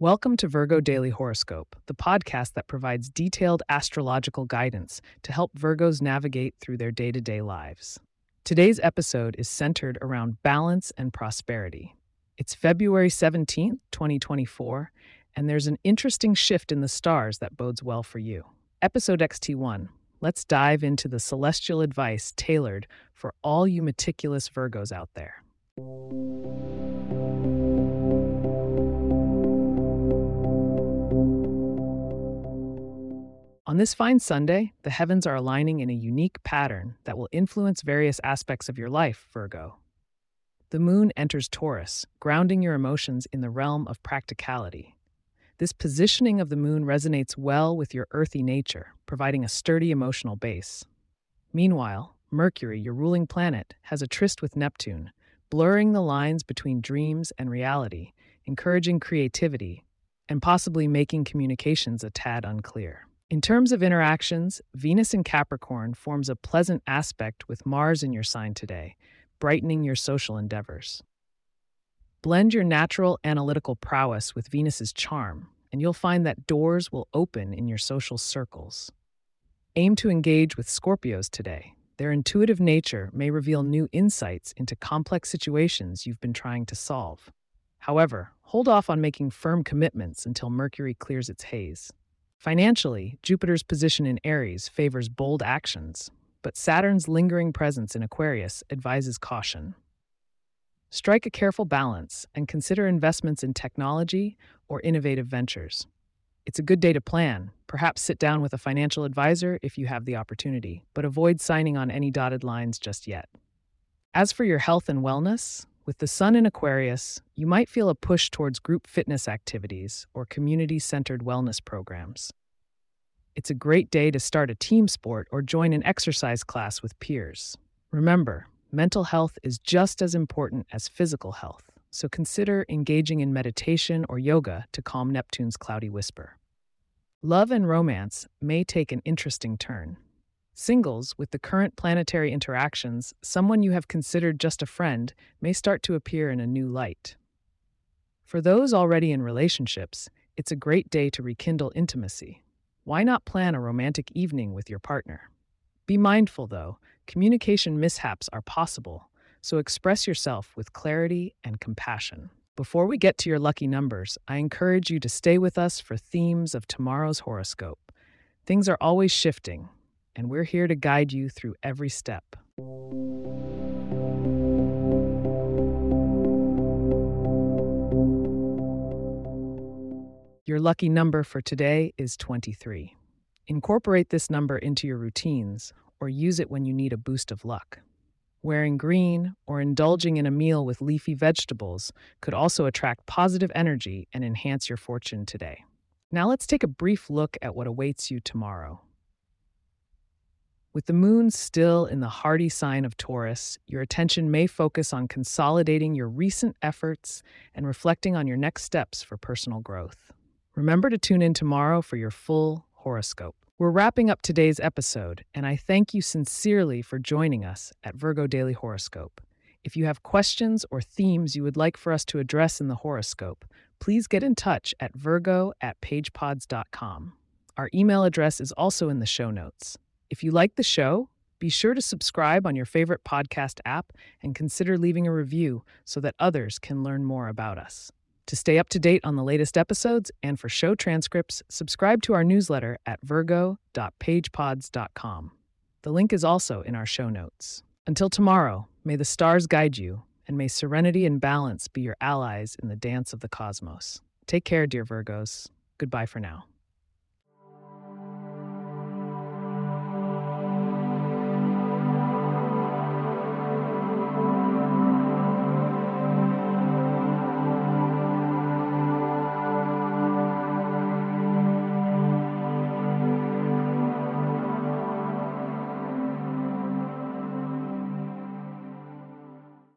Welcome to Virgo Daily Horoscope, the podcast that provides detailed astrological guidance to help Virgos navigate through their day to day lives. Today's episode is centered around balance and prosperity. It's February 17th, 2024, and there's an interesting shift in the stars that bodes well for you. Episode XT1 Let's dive into the celestial advice tailored for all you meticulous Virgos out there. On this fine Sunday, the heavens are aligning in a unique pattern that will influence various aspects of your life, Virgo. The moon enters Taurus, grounding your emotions in the realm of practicality. This positioning of the moon resonates well with your earthy nature, providing a sturdy emotional base. Meanwhile, Mercury, your ruling planet, has a tryst with Neptune, blurring the lines between dreams and reality, encouraging creativity, and possibly making communications a tad unclear. In terms of interactions, Venus in Capricorn forms a pleasant aspect with Mars in your sign today, brightening your social endeavors. Blend your natural analytical prowess with Venus's charm, and you'll find that doors will open in your social circles. Aim to engage with Scorpios today. Their intuitive nature may reveal new insights into complex situations you've been trying to solve. However, hold off on making firm commitments until Mercury clears its haze. Financially, Jupiter's position in Aries favors bold actions, but Saturn's lingering presence in Aquarius advises caution. Strike a careful balance and consider investments in technology or innovative ventures. It's a good day to plan. Perhaps sit down with a financial advisor if you have the opportunity, but avoid signing on any dotted lines just yet. As for your health and wellness, with the sun in Aquarius, you might feel a push towards group fitness activities or community centered wellness programs. It's a great day to start a team sport or join an exercise class with peers. Remember, mental health is just as important as physical health, so consider engaging in meditation or yoga to calm Neptune's cloudy whisper. Love and romance may take an interesting turn. Singles, with the current planetary interactions, someone you have considered just a friend may start to appear in a new light. For those already in relationships, it's a great day to rekindle intimacy. Why not plan a romantic evening with your partner? Be mindful, though, communication mishaps are possible, so express yourself with clarity and compassion. Before we get to your lucky numbers, I encourage you to stay with us for themes of tomorrow's horoscope. Things are always shifting, and we're here to guide you through every step. Your lucky number for today is 23. Incorporate this number into your routines or use it when you need a boost of luck. Wearing green or indulging in a meal with leafy vegetables could also attract positive energy and enhance your fortune today. Now let's take a brief look at what awaits you tomorrow. With the moon still in the hardy sign of Taurus, your attention may focus on consolidating your recent efforts and reflecting on your next steps for personal growth. Remember to tune in tomorrow for your full horoscope. We're wrapping up today's episode, and I thank you sincerely for joining us at Virgo Daily Horoscope. If you have questions or themes you would like for us to address in the horoscope, please get in touch at virgo at pagepods.com. Our email address is also in the show notes. If you like the show, be sure to subscribe on your favorite podcast app and consider leaving a review so that others can learn more about us. To stay up to date on the latest episodes and for show transcripts, subscribe to our newsletter at virgo.pagepods.com. The link is also in our show notes. Until tomorrow, may the stars guide you, and may serenity and balance be your allies in the dance of the cosmos. Take care, dear Virgos. Goodbye for now.